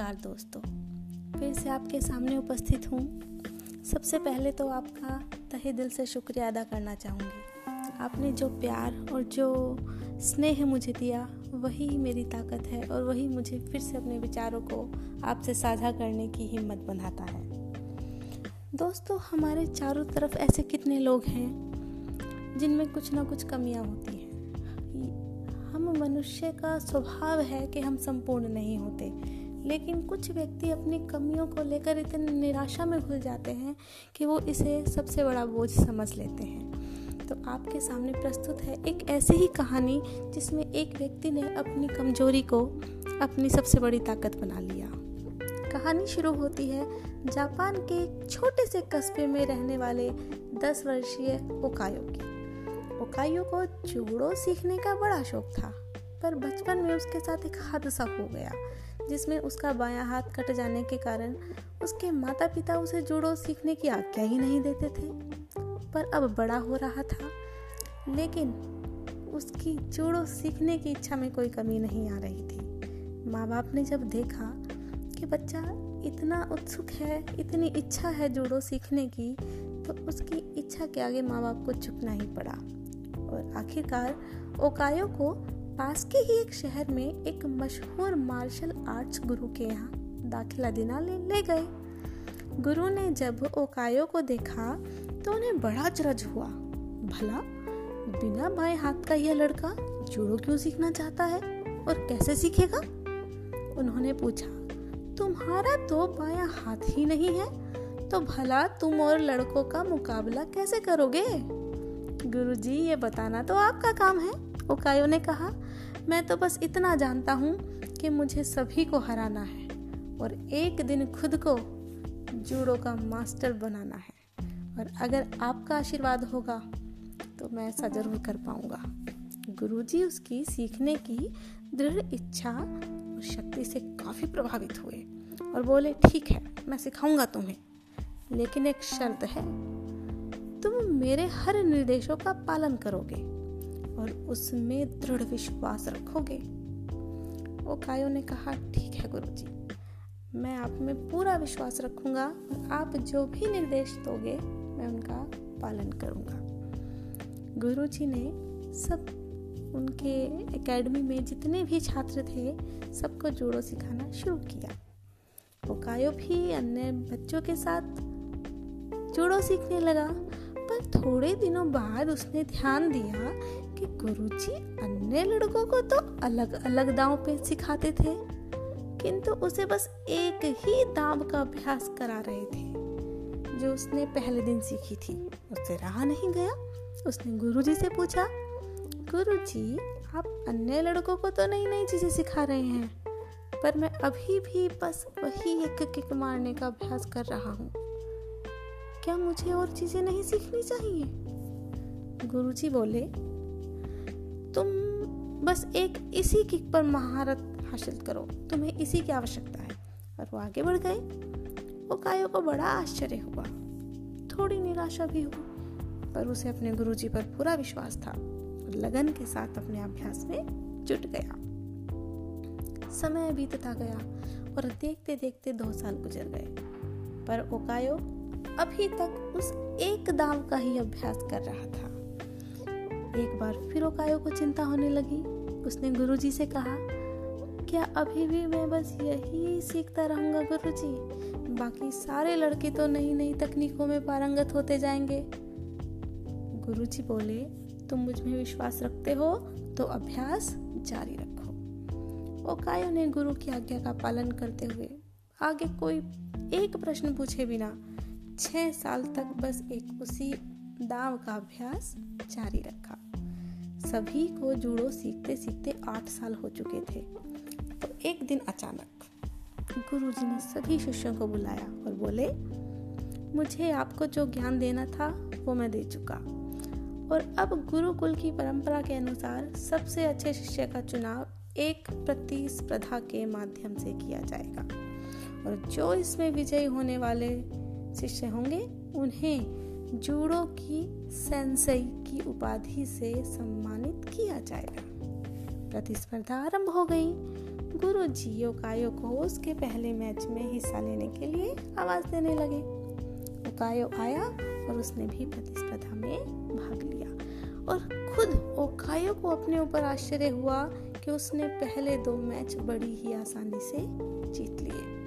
नमस्कार दोस्तों। फिर से आपके सामने उपस्थित हूँ। सबसे पहले तो आपका तहे दिल से शुक्रिया अदा करना चाहूँगी। आपने जो प्यार और जो स्नेह मुझे दिया, वही मेरी ताकत है और वही मुझे फिर से अपने विचारों को आपसे साझा करने की हिम्मत बनाता है। दोस्तों, हमारे चारों तरफ़ ऐसे कितने लोग हैं, जिनमें कुछ ना कुछ कमियाँ होती हैं। हम मनुष्य का स्वभाव है कि हम संपूर्ण नहीं होते। लेकिन कुछ व्यक्ति अपनी कमियों को लेकर इतने निराशा में घुल जाते हैं कि वो इसे सबसे बड़ा बोझ समझ लेते हैं। तो आपके सामने प्रस्तुत है एक ऐसी ही कहानी जिसमें एक व्यक्ति ने अपनी कमज़ोरी को अपनी सबसे बड़ी ताकत बना लिया। कहानी शुरू होती है जापान के एक छोटे से कस्बे में रहने वाले 10 वर्षीय ओकायो की। ओकायो को जूडो सीखने का बड़ा शौक था, पर बचपन में उसके साथ एक हादसा हो गया। जिसमें उसका बायां हाथ कट जाने के कारण उसके माता पिता उसे जूडो सीखने की आज्ञा ही नहीं देते थे। पर अब बड़ा हो रहा था, लेकिन उसकी जूडो सीखने की इच्छा में कोई कमी नहीं आ रही थी। माँ बाप ने जब देखा कि बच्चा इतना उत्सुक है, इतनी इच्छा है जूडो सीखने की तो उसकी इच्छा के आगे माँ बाप को झुकना ही पड़ा। और आखिरकार ओकायो को पास के ही एक शहर में एक मशहूर मार्शल आर्ट्स गुरु के यहाँ दाखिला देना ले, ले गए। गुरु ने जब ओकायो को देखा तो उन्हें बड़ा अचरज हुआ। भला बिना बाएँ हाथ का यह लड़का जूडो क्यों सीखना चाहता है और कैसे सीखेगा? उन्होंने पूछा तुम्हारा तो बाया हाथ ही नहीं है तो भला तुम और लड़कों का मुकाबला कैसे करोगे? गुरुजी ये बताना तो आपका काम है ओकायो ने कहा। मैं तो बस इतना जानता हूँ कि मुझे सभी को हराना है और एक दिन खुद को जूडो का मास्टर बनाना है। और अगर आपका आशीर्वाद होगा तो मैं ऐसा ज़रूर कर पाऊँगा। गुरुजी, उसकी सीखने की दृढ़ इच्छा और शक्ति से काफ़ी प्रभावित हुए और बोले, ठीक है, मैं सिखाऊँगा तुम्हें। लेकिन एक शर्त है, तुम मेरे हर निर्देशों का पालन करोगे। और उसमें दृढ़ विश्वास रखोगे। ओकायो ने कहा, ठीक है गुरुजी, मैं आप में पूरा विश्वास रखूँगा और आप जो भी निर्देश दोगे, मैं उनका पालन करूँगा। गुरुजी ने सब उनके एकेडमी में जितने भी छात्र थे, सबको जूडो सिखाना शुरू किया। ओकायो भी अन्य बच्चों के साथ जूडो सीखने लगा, पर थोड़े दिनों बाद उसने ध्यान दिया कि गुरुजी अन्य लड़कों को तो अलग अलग दाव पे सिखाते थे, किंतु उसे बस एक ही दाव का अभ्यास करा रहे थे, जो उसने पहले दिन सीखी थी। उससे रहा नहीं गया। उसने गुरुजी से पूछा, गुरुजी, आप अन्य लड़कों को तो नई नई चीज़ें सिखा रहे हैं, पर मैं अभी भी बस वही एक किक मारने का अभ्यास कर रहा हूँ। क्या मुझे और चीज़ें नहीं सीखनी चाहिए? गुरुजी बोले बस एक इसी किक पर महारत हासिल करो। तुम्हें इसी की आवश्यकता है। और वो आगे बढ़ गए। वो कायो को बड़ा आश्चर्य हुआ। थोड़ी निराशा भी हुई, पर उसे अपने गुरुजी पर पूरा विश्वास था और लगन के साथ अपने अभ्यास में जुट गया। समय बीतता गया और देखते देखते दो साल गुजर गए। पर ओकायो अभी तक उस एक दाव का ही अभ्यास कर रहा था। एक बार फिर ओकायो को चिंता होने लगी। उसने गुरुजी से कहा, क्या अभी भी मैं बस यही सीखता रहूँगा गुरुजी? बाकी सारे लड़के तो नई नई तकनीकों में पारंगत होते जाएँगे। गुरुजी बोले, तुम मुझमें विश्वास रखते हो तो अभ्यास जारी रखो। ओकायो ने गुरु की आज्ञा का पालन करते हुए आगे कोई एक प्रश्न पूछे बिना छह साल तक बस एक उसी दाव का अभ्यास जारी रखा। सभी को जूडो सीखते सीखते आठ साल हो चुके थे। तो एक दिन अचानक गुरुजी ने सभी शिष्यों को बुलाया और बोले, मुझे आपको जो ज्ञान देना था, वो मैं दे चुका। और अब गुरुकुल की परंपरा के अनुसार सबसे अच्छे शिष्य का चुनाव एक प्रतिस्पर्धा के माध्यम से किया जाएगा। और जो इसमें विजयी होने वाले शिष्य होंगे, उन्हें जूडो की सेंसई की उपाधि से सम्मानित किया जाएगा। प्रतिस्पर्धा आरंभ हो गई। गुरु जी ओकायो को उसके पहले मैच में हिस्सा लेने के लिए आवाज़ देने लगे। ओकायो आया और उसने भी प्रतिस्पर्धा में भाग लिया। और खुद ओकायो को अपने ऊपर आश्चर्य हुआ कि उसने पहले दो मैच बड़ी ही आसानी से जीत लिए।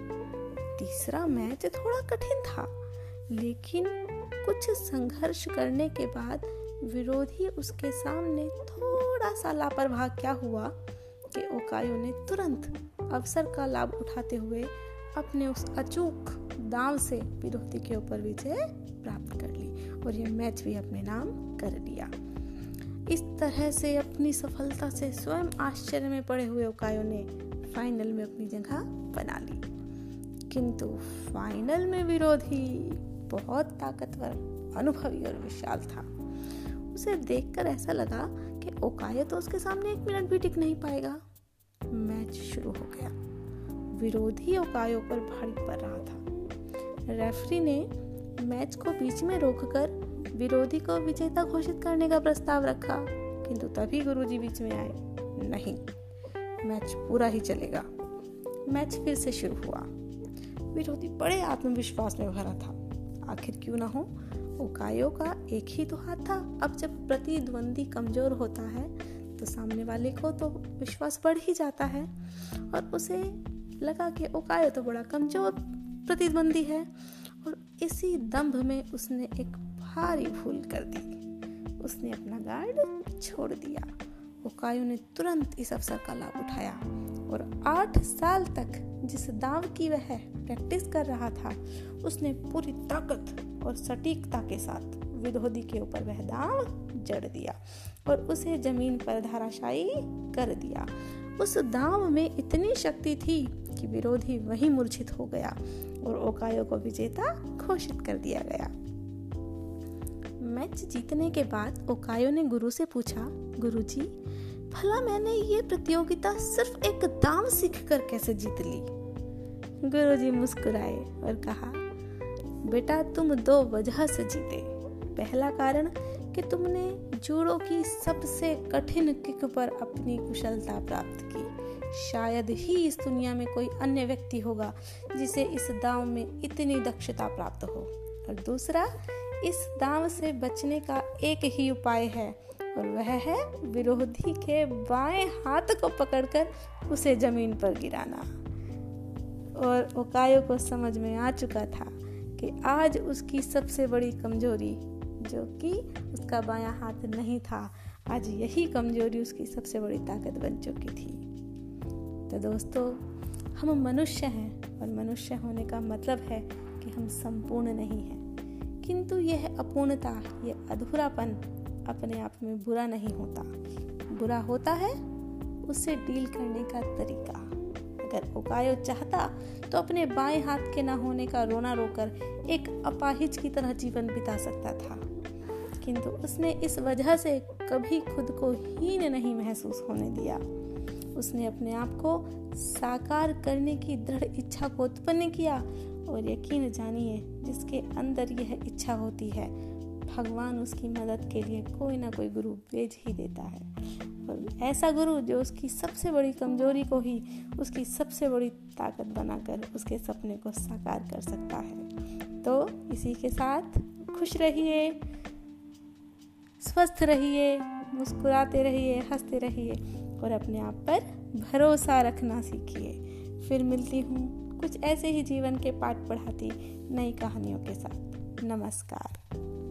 तीसरा मैच थोड़ा कठिन था, लेकिन कुछ संघर्ष करने के बाद विरोधी उसके सामने थोड़ा सा लापरवाह क्या हुआ कि ओकायो ने तुरंत अवसर का लाभ उठाते हुए अपने उस अचूक दाव से विरोधी के ऊपर विजय प्राप्त कर ली और ये मैच भी अपने नाम कर लिया इस तरह से अपनी सफलता से स्वयं आश्चर्य में पड़े हुए ओकायो ने फाइनल में अपनी जगह बना ली। किंतु फाइनल में विरोधी बहुत ताकतवर, अनुभवी और विशाल था। उसे देखकर ऐसा लगा कि ओकायो तो उसके सामने एक मिनट भी टिक नहीं पाएगा। मैच शुरू हो गया। विरोधी ओकायो पर भारी पड़ रहा था। रेफरी ने मैच को बीच में रोककर विरोधी को विजेता घोषित करने का प्रस्ताव रखा, किंतु तभी गुरुजी बीच में आए। नहीं, मैच पूरा ही चलेगा। मैच फिर से शुरू हुआ। विरोधी बड़े आत्मविश्वास में भरा था। आखिर क्यों ना हो? ओकायो का एक ही तो हाथ था। अब जब प्रतिद्वंदी कमज़ोर होता है तो सामने वाले को तो विश्वास बढ़ ही जाता है। और उसे लगा कि ओकायो तो बड़ा कमज़ोर प्रतिद्वंदी है। और इसी दंभ में उसने एक भारी भूल कर दी। उसने अपना गार्ड छोड़ दिया। उकायो ने तुरंत इस अवसर का लाभ उठाया। और आठ साल तक जिस दाव की वह प्रैक्टिस कर रहा था उसने पूरी ताकत और सटीकता के साथ विरोधी के ऊपर वह दाव जड़ दिया और उसे ज़मीन पर धाराशायी कर दिया। उस दाव में इतनी शक्ति थी कि विरोधी वही मूर्छित हो गया और ओकायो को विजेता घोषित कर दिया गया। मैच जीतने के बाद ओकायो ने गुरु से पूछा गुरुजी, भला मैंने ये प्रतियोगिता सिर्फ़ एक दाम सीख कर कैसे जीत ली? गुरुजी मुस्कुराए और कहा, बेटा, तुम दो वजह से जीते। पहला कारण कि तुमने जूडो की सबसे कठिन किक पर अपनी कुशलता प्राप्त की। शायद ही इस दुनिया में कोई अन्य व्यक्ति होगा जिसे इस दाव में इतनी दक्षता प्राप्त हो। और दूसरा, इस दाव से बचने का एक ही उपाय है, और वह है विरोधी के बाएँ हाथ को पकड़कर उसे ज़मीन पर गिराना। और ओकायो को समझ में आ चुका था कि आज उसकी सबसे बड़ी कमज़ोरी, जो कि उसका बायां हाथ नहीं था, आज यही कमज़ोरी उसकी सबसे बड़ी ताकत बन चुकी थी। तो दोस्तों, हम मनुष्य हैं और मनुष्य होने का मतलब है कि हम संपूर्ण नहीं हैं। किंतु यह अपूर्णता, यह अधूरापन अपने आप में बुरा नहीं होता। बुरा होता है उससे डील करने का तरीका। अगर ओकायो चाहता तो अपने बाएँ हाथ के न होने का रोना रोकर एक अपाहिज की तरह जीवन बिता सकता था। किंतु उसने इस वजह से कभी खुद को हीन नहीं महसूस होने दिया। उसने अपने आप को साकार करने की दृढ़ इच्छा को उत्पन्न किया और यकीन जानिए, जिसके अंदर यह इच्छा होती है, भगवान उसकी मदद के लिए कोई ना कोई गुरु भेज ही देता है। और ऐसा गुरु जो उसकी सबसे बड़ी कमज़ोरी को ही, उसकी सबसे बड़ी ताकत बनाकर उसके सपने को साकार कर सकता है। तो इसी के साथ खुश रहिए, स्वस्थ रहिए, मुस्कुराते रहिए, हँसते रहिए और अपने आप पर भरोसा रखना सीखिए। फिर मिलती हूँ कुछ ऐसे ही जीवन के पाठ पढ़ाती नई कहानियों के साथ। नमस्कार।